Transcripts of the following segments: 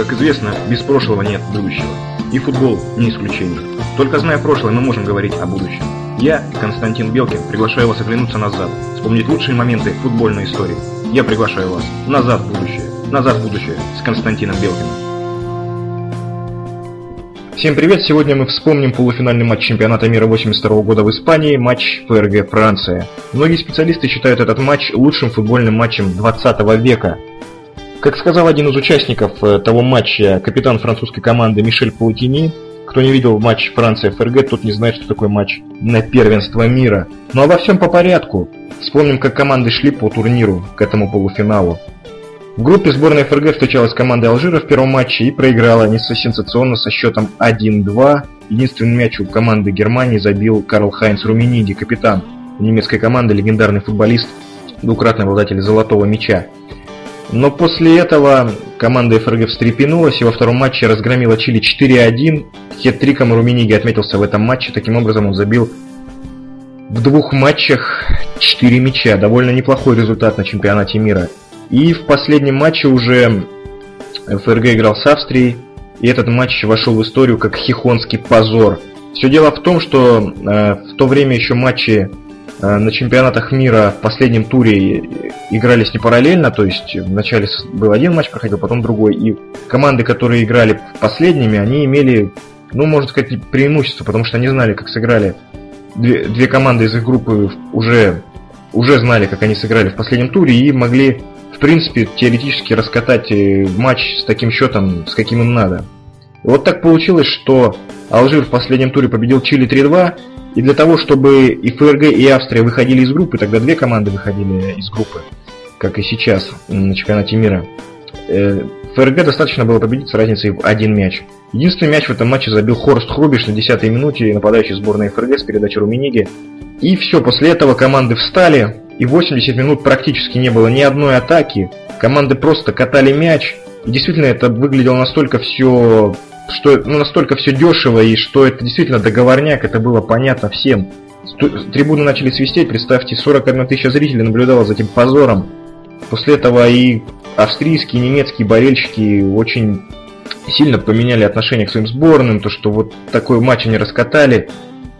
Как известно, без прошлого нет будущего. И футбол не исключение. Только зная прошлое, мы можем говорить о будущем. Я, Константин Белкин, приглашаю вас оглянуться назад, вспомнить лучшие моменты футбольной истории. Я приглашаю вас назад в будущее. Назад в будущее с Константином Белкиным. Всем привет! Сегодня мы вспомним полуфинальный матч чемпионата мира 82 года в Испании, матч ФРГ Франция. Многие специалисты считают этот матч лучшим футбольным матчем 20 века. Как сказал один из участников э, того матча, капитан французской команды Мишель Паутини, кто не видел матч Франция-ФРГ, тот не знает, что такое матч на первенство мира. Ну а во всем по порядку. Вспомним, как команды шли по турниру к этому полуфиналу. В группе сборной ФРГ встречалась команда Алжира в первом матче и проиграла не сенсационно со счетом 1-2. Единственный мяч у команды Германии забил Карл Хайнц Румениги, капитан немецкой команды, легендарный футболист, двукратный обладатель золотого мяча. Но после этого команда ФРГ встрепенулась и во втором матче разгромила Чили 4-1. Хет-триком Румениги отметился в этом матче. Таким образом он забил в двух матчах 4 мяча. Довольно неплохой результат на чемпионате мира. И в последнем матче уже ФРГ играл с Австрией. И этот матч вошел в историю как хихонский позор. Все дело в том, что э, в то время еще матчи на чемпионатах мира в последнем туре игрались не параллельно, то есть вначале был один матч проходил, потом другой. И команды, которые играли последними, они имели, ну, можно сказать, преимущество, потому что они знали, как сыграли. Две, две команды из их группы уже, уже знали, как они сыграли в последнем туре и могли, в принципе, теоретически раскатать э, матч с таким счетом, с каким им надо. Вот так получилось, что Алжир в последнем туре победил Чили 3-2, и для того, чтобы и ФРГ, и Австрия выходили из группы, тогда две команды выходили из группы, как и сейчас на чемпионате мира, э, ФРГ достаточно было победить с разницей в один мяч. Единственный мяч в этом матче забил Хорст Хрубиш на 10-й минуте, нападающий сборной ФРГ с передачи Румениги. И все, после этого команды встали, и 80 минут практически не было ни одной атаки. Команды просто катали мяч, и действительно это выглядело настолько все что ну, настолько все дешево и что это действительно договорняк, это было понятно всем. Трибуны начали свистеть, представьте, 41 тысяча зрителей наблюдало за этим позором. После этого и австрийские, и немецкие болельщики очень сильно поменяли отношение к своим сборным, то что вот такой матч они раскатали,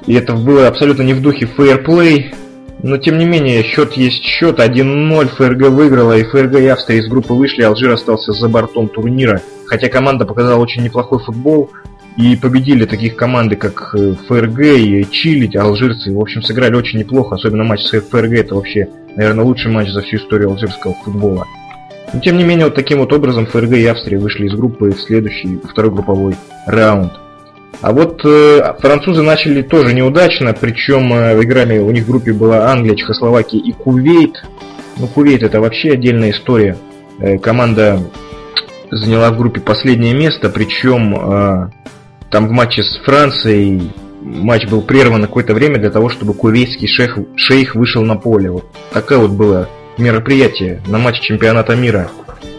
и это было абсолютно не в духе фейерплей, но тем не менее, счет есть счет, 1-0 ФРГ выиграла, и ФРГ и Австрия из группы вышли, Алжир остался за бортом турнира. Хотя команда показала очень неплохой футбол, и победили таких команды, как э, ФРГ и Чили, алжирцы. В общем, сыграли очень неплохо, особенно матч с ФРГ, это вообще, наверное, лучший матч за всю историю алжирского футбола. Но тем не менее, вот таким вот образом ФРГ и Австрия вышли из группы в следующий, второй групповой раунд. А вот э, французы начали тоже неудачно, причем э, играми у них в группе была Англия, Чехословакия и Кувейт. Ну, Кувейт это вообще отдельная история. Э, команда заняла в группе последнее место, причем э, там в матче с Францией матч был прерван на какое-то время для того, чтобы кувейтский шейх, шейх вышел на поле. Вот такое вот было мероприятие на матче чемпионата мира.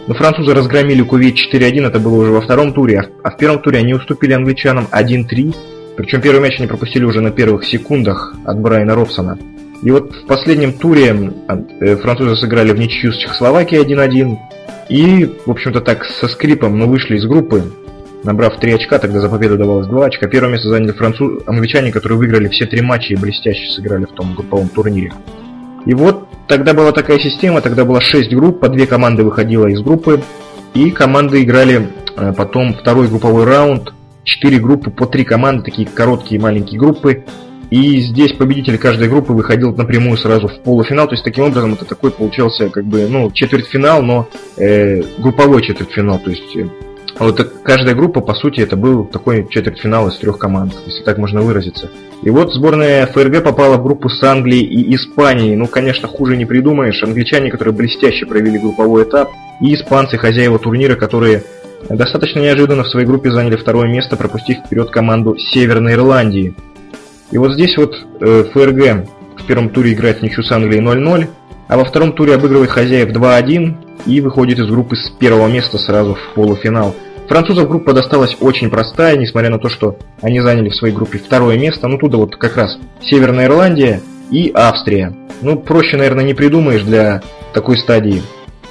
Но французы разгромили Кувейт 4-1, это было уже во втором туре, а в первом туре они уступили англичанам 1-3. Причем первый мяч они пропустили уже на первых секундах от Брайана Робсона. И вот в последнем туре э, французы сыграли в ничью с Чехословакией 1-1. И, в общем-то так, со скрипом, но вышли из группы, набрав 3 очка, тогда за победу давалось 2 очка. Первое место заняли француз... англичане, которые выиграли все три матча и блестяще сыграли в том групповом турнире. И вот тогда была такая система, тогда было 6 групп, по две команды выходило из группы, и команды играли э, потом второй групповой раунд, 4 группы по 3 команды, такие короткие маленькие группы, и здесь победитель каждой группы выходил напрямую сразу в полуфинал, то есть таким образом это такой получался как бы, ну, четвертьфинал, но э, групповой четвертьфинал, то есть э, вот каждая группа, по сути, это был такой четвертьфинал из трех команд, если так можно выразиться. И вот сборная ФРГ попала в группу с Англией и Испанией. Ну, конечно, хуже не придумаешь. Англичане, которые блестяще провели групповой этап, и испанцы, хозяева турнира, которые достаточно неожиданно в своей группе заняли второе место, пропустив вперед команду Северной Ирландии. И вот здесь вот э, ФРГ в первом туре играет ничью с Англией 0-0, а во втором туре обыгрывает хозяев 2-1 и выходит из группы с первого места сразу в полуфинал. Французов группа досталась очень простая, несмотря на то, что они заняли в своей группе второе место. Ну, туда вот как раз Северная Ирландия и Австрия. Ну, проще, наверное, не придумаешь для такой стадии,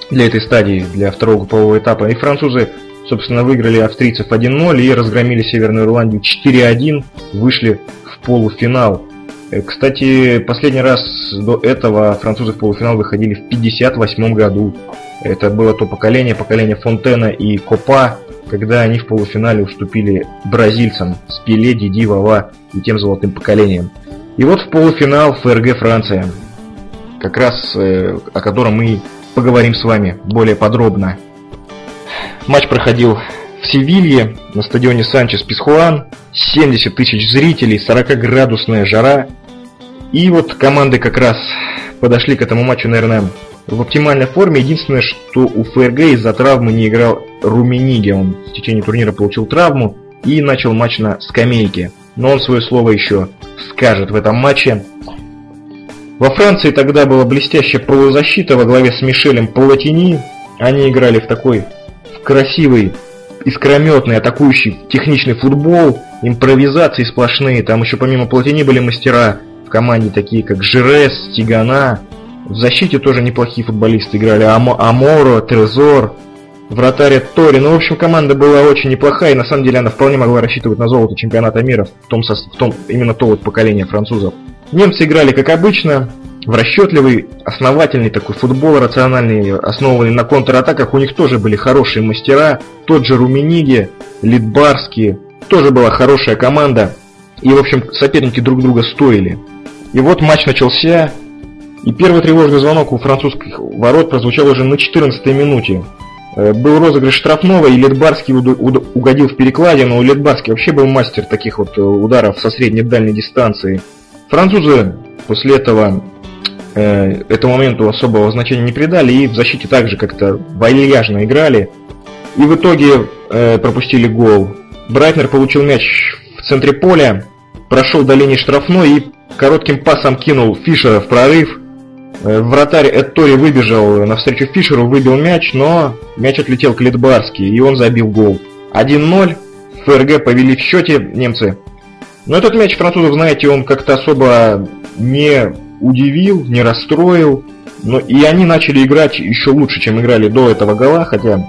для этой стадии, для второго группового этапа. И французы Собственно, выиграли австрийцев 1-0 и разгромили Северную Ирландию 4-1, вышли в полуфинал. Э, кстати, последний раз до этого французы в полуфинал выходили в 58 году. Это было то поколение, поколение Фонтена и Копа, когда они в полуфинале уступили бразильцам с Пеле, Диди, Вава и тем золотым поколением. И вот в полуфинал ФРГ Франция, как раз э, о котором мы поговорим с вами более подробно. Матч проходил в Севилье на стадионе Санчес Писхуан, 70 тысяч зрителей, 40-градусная жара. И вот команды как раз подошли к этому матчу, наверное, в оптимальной форме. Единственное, что у ФРГ из-за травмы не играл Румениги. Он в течение турнира получил травму и начал матч на скамейке. Но он свое слово еще скажет в этом матче. Во Франции тогда была блестящая полузащита во главе с Мишелем Палатини. Они играли в такой в красивый, искрометный, атакующий, техничный футбол, импровизации сплошные. Там еще помимо Платини были мастера в команде такие, как Жирес, Тигана, в защите тоже неплохие футболисты играли. Ам Аморо, Трезор, вратарь Тори. Ну, в общем, команда была очень неплохая, и на самом деле она вполне могла рассчитывать на золото чемпионата мира в том, в том именно то вот поколение французов. Немцы играли как обычно, в расчетливый, основательный такой футбол, рациональный, основанный на контратаках. У них тоже были хорошие мастера, тот же Румениги, Литбарский, тоже была хорошая команда. И, в общем, соперники друг друга стоили. И вот матч начался, и первый тревожный звонок у французских ворот прозвучал уже на 14 минуте. Э, был розыгрыш штрафного, и Литбарский угодил в перекладину. У Литбарский вообще был мастер таких вот э, ударов со средней дальней дистанции. Французы после этого э, этому моменту особого значения не придали и в защите также как-то вальяжно играли. И в итоге пропустили гол. Брайтнер получил мяч в центре поля, прошел до линии штрафной и коротким пасом кинул Фишера в прорыв. Э, вратарь Эттори выбежал навстречу Фишеру, выбил мяч, но мяч отлетел к Литбарски, и он забил гол. 1-0, ФРГ повели в счете немцы. Но этот мяч французов, знаете, он как-то особо не удивил, не расстроил. Но и они начали играть еще лучше, чем играли до этого гола, хотя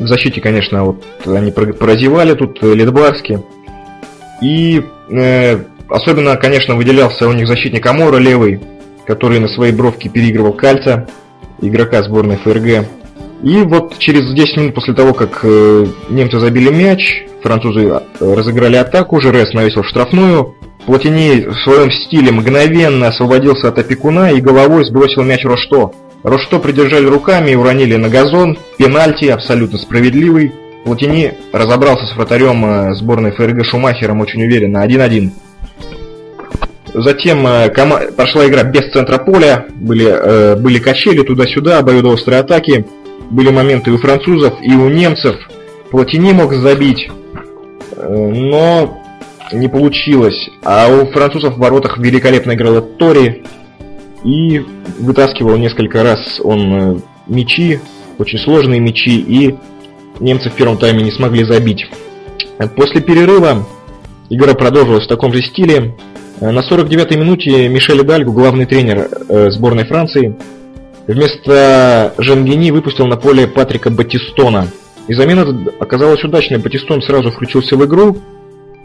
в защите, конечно, вот они прозевали тут Литбарски. И э, особенно, конечно, выделялся у них защитник Амора левый, который на своей бровке переигрывал Кальца, игрока сборной ФРГ. И вот через 10 минут после того, как э, немцы забили мяч, французы э, разыграли атаку, Жерес навесил штрафную, Платини в своем стиле мгновенно освободился от опекуна и головой сбросил мяч Рошто. Рошто придержали руками и уронили на газон. Пенальти абсолютно справедливый. Платини разобрался с вратарем э, сборной ФРГ Шумахером очень уверенно. 1-1. Затем э, кома- прошла игра без центра поля, были, э, были качели туда-сюда, обоюдоострые атаки, были моменты у французов и у немцев. Платини мог забить, э, но не получилось. А у французов в воротах великолепно играл Тори и вытаскивал несколько раз он э, мячи, очень сложные мячи, и немцы в первом тайме не смогли забить. После перерыва игра продолжилась в таком же стиле. Э, на 49-й минуте Мишель Дальгу, главный тренер э, сборной Франции, вместо Жангини выпустил на поле Патрика Батистона. И замена оказалась удачной. Батистон сразу включился в игру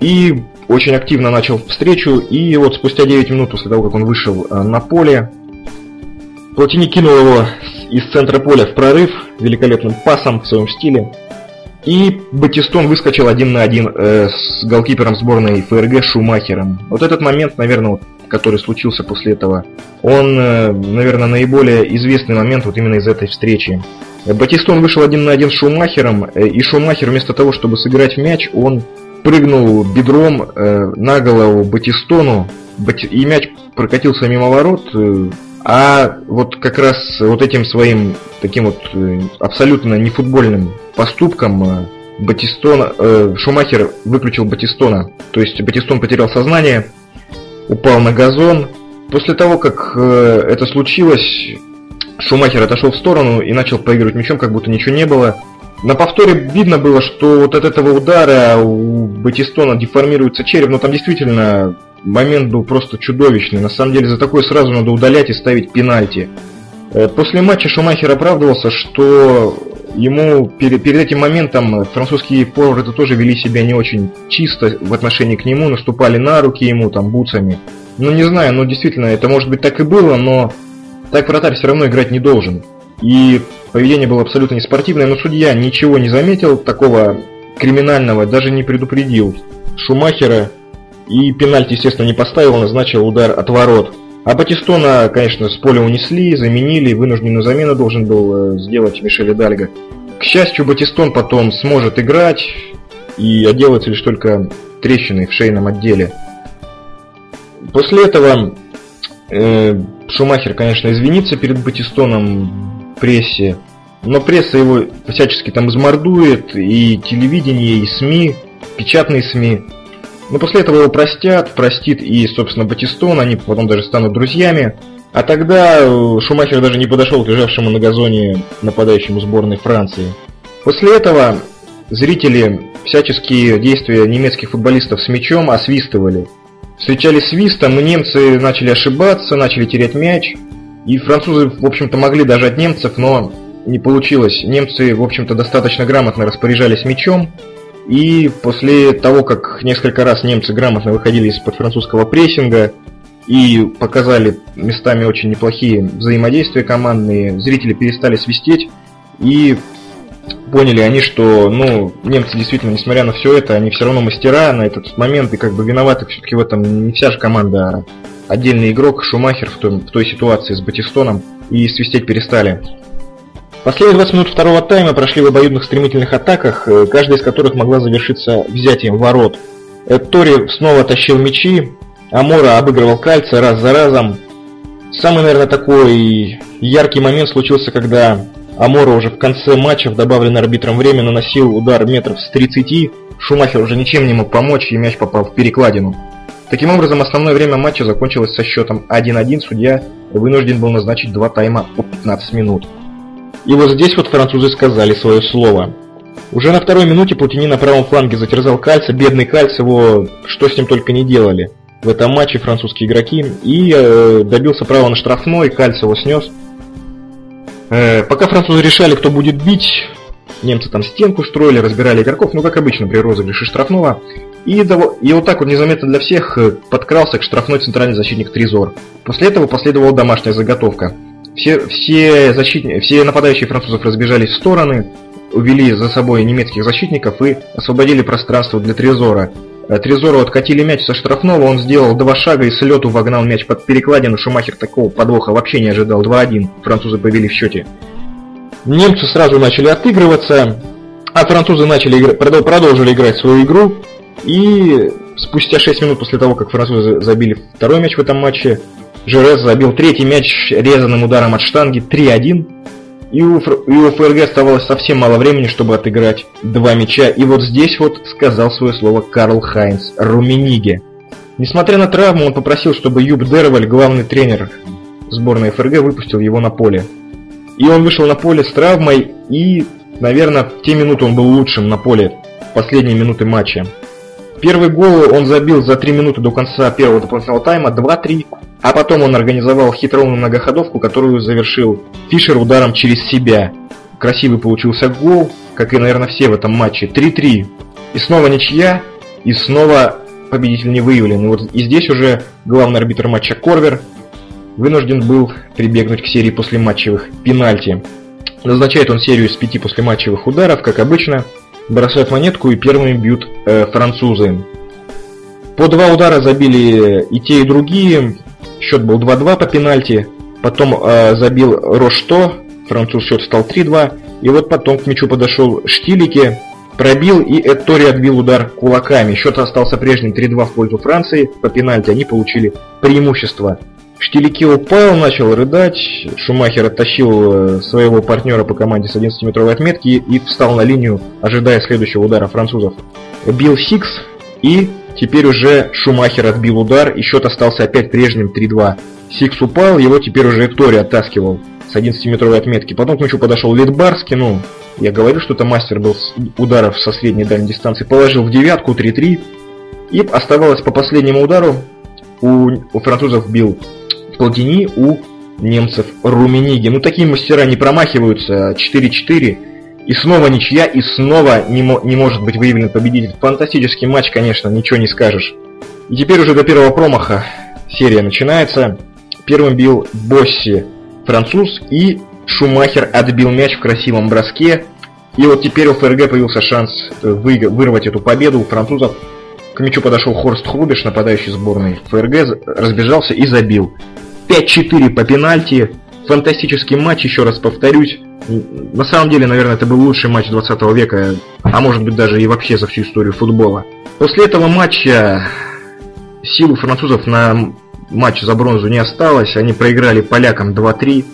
и очень активно начал встречу. И вот спустя 9 минут после того, как он вышел э, на поле, Платини кинул его из центра поля в прорыв великолепным пасом в своем стиле. И Батистон выскочил один на один э, с голкипером сборной ФРГ Шумахером. Вот этот момент, наверное, вот, который случился после этого, он, э, наверное, наиболее известный момент вот именно из этой встречи. Батистон вышел один на один с Шумахером, э, и Шумахер вместо того, чтобы сыграть мяч, он прыгнул бедром э, на голову Батистону, Бати... и мяч прокатился мимо ворот, э, а вот как раз вот этим своим таким вот э, абсолютно нефутбольным поступком э, Батистон, э, Шумахер выключил Батистона. То есть Батистон потерял сознание, упал на газон. После того, как э, это случилось, Шумахер отошел в сторону и начал поигрывать мячом, как будто ничего не было. На повторе видно было, что вот от этого удара у Батистона деформируется череп, но там действительно момент был просто чудовищный. На самом деле за такое сразу надо удалять и ставить пенальти. Э, после матча Шумахер оправдывался, что ему перед, перед этим моментом французские форварды тоже вели себя не очень чисто в отношении к нему, наступали на руки ему там бутсами. Ну не знаю, но действительно это может быть так и было, но так вратарь все равно играть не должен. И поведение было абсолютно неспортивное, но судья ничего не заметил такого криминального, даже не предупредил Шумахера и пенальти, естественно, не поставил, назначил удар от ворот. А Батистона, конечно, с поля унесли, заменили, вынужденную замену должен был э, сделать Мишель Дальго. К счастью, Батистон потом сможет играть и отделается лишь только трещиной в шейном отделе. После этого э, Шумахер, конечно, извинится перед Батистоном прессе, но пресса его всячески там измордует, и телевидение, и СМИ, печатные СМИ. Но после этого его простят, простит и, собственно, Батистон, они потом даже станут друзьями. А тогда э, Шумахер даже не подошел к лежавшему на газоне нападающему сборной Франции. После этого зрители всяческие действия немецких футболистов с мячом освистывали. Встречали свистом, и немцы начали ошибаться, начали терять мяч. И французы, в общем-то, могли от немцев, но не получилось. Немцы, в общем-то, достаточно грамотно распоряжались мячом, и после того, как несколько раз немцы грамотно выходили из-под французского прессинга и показали местами очень неплохие взаимодействия командные, зрители перестали свистеть и поняли они, что ну, немцы действительно, несмотря на все это, они все равно мастера на этот момент, и как бы виноваты все-таки в этом не вся же команда, а отдельный игрок Шумахер в, том, в той ситуации с Батистоном, и свистеть перестали. Последние 20 минут второго тайма прошли в обоюдных стремительных атаках, э, каждая из которых могла завершиться взятием ворот. Тори снова тащил мячи, Амора обыгрывал кальца раз за разом. Самый, наверное, такой яркий момент случился, когда Амора уже в конце матча, в добавленное арбитром время, наносил удар метров с 30, Шумахер уже ничем не мог помочь, и мяч попал в перекладину. Таким образом, основное время матча закончилось со счетом 1-1, судья вынужден был назначить два тайма по 15 минут. И вот здесь вот французы сказали свое слово. Уже на второй минуте Платини на правом фланге затерзал Кальца, бедный Кальц его, что с ним только не делали в этом матче французские игроки, и э, добился права на штрафной, Кальц его снес. Э, пока французы решали, кто будет бить, немцы там стенку строили, разбирали игроков, ну как обычно при розыгрыше штрафного, и, и вот так вот незаметно для всех э, подкрался к штрафной центральный защитник Тризор. После этого последовала домашняя заготовка. Все, все, защитники, все нападающие французов разбежались в стороны, увели за собой немецких защитников и освободили пространство для Трезора. Э, Трезору откатили мяч со штрафного, он сделал два шага и с лету вогнал мяч под перекладину. Шумахер такого подвоха вообще не ожидал. 2-1. Французы повели в счете. Немцы сразу начали отыгрываться, а французы начали продолжили играть свою игру. И спустя 6 минут после того, как французы забили второй мяч в этом матче, Жерез забил третий мяч резаным ударом от штанги 3-1. И у, и у ФРГ оставалось совсем мало времени, чтобы отыграть два мяча. И вот здесь вот сказал свое слово Карл Хайнс Румениге. Несмотря на травму, он попросил, чтобы Юб Дерваль, главный тренер сборной ФРГ, выпустил его на поле. И он вышел на поле с травмой, и, наверное, в те минуты он был лучшим на поле, последние минуты матча. Первый гол он забил за 3 минуты до конца первого дополнительного тайма, 2-3. А потом он организовал хитроумную многоходовку, которую завершил Фишер ударом через себя. Красивый получился гол, как и, наверное, все в этом матче. 3-3. И снова ничья, и снова победитель не выявлен. И вот и здесь уже главный арбитр матча Корвер вынужден был прибегнуть к серии послематчевых пенальти. Назначает он серию из пяти послематчевых ударов, как обычно, бросают монетку и первыми бьют э, французы. По два удара забили и те, и другие. Счет был 2-2 по пенальти. Потом э, забил Рошто, француз счет стал 3-2. И вот потом к мячу подошел Штилике, пробил и Эттори отбил удар кулаками. Счет остался прежним 3-2 в пользу Франции. По пенальти они получили преимущество. Штилике упал, начал рыдать. Шумахер оттащил э, своего партнера по команде с 11-метровой отметки и встал на линию, ожидая следующего удара французов. Бил Сикс и Теперь уже Шумахер отбил удар, и счет остался опять прежним 3-2. Сикс упал, его теперь уже Эттори оттаскивал с 11-метровой отметки. Потом к мячу подошел Литбарский, ну, я говорю, что это мастер был с ударов со средней дальней дистанции. Положил в девятку 3-3. И оставалось по последнему удару. У, у французов бил Платини, у немцев Румениги. Ну, такие мастера не промахиваются. 4-4. И снова ничья, и снова не, мо- не может быть выявлен победитель. Фантастический матч, конечно, ничего не скажешь. И теперь уже до первого промаха серия начинается. Первым бил Босси француз и Шумахер отбил мяч в красивом броске. И вот теперь у ФРГ появился шанс э, вы- вырвать эту победу у французов. К мячу подошел Хорст Хрубиш, нападающий сборной ФРГ, разбежался и забил. 5-4 по пенальти. Фантастический матч, еще раз повторюсь. На самом деле, наверное, это был лучший матч 20 века, а может быть даже и вообще за всю историю футбола. После этого матча силу французов на матч за бронзу не осталось, они проиграли полякам 2-3.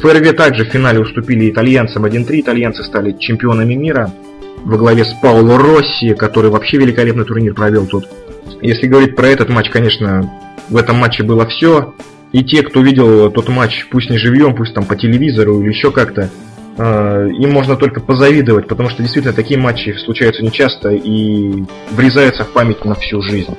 ФРГ также в финале уступили итальянцам 1-3, итальянцы стали чемпионами мира во главе с Пауло Росси, который вообще великолепный турнир провел тут. Если говорить про этот матч, конечно, в этом матче было все. И те, кто видел тот матч, пусть не живьем, пусть там по телевизору или еще как-то, э, им можно только позавидовать, потому что действительно такие матчи случаются нечасто и врезаются в память на всю жизнь.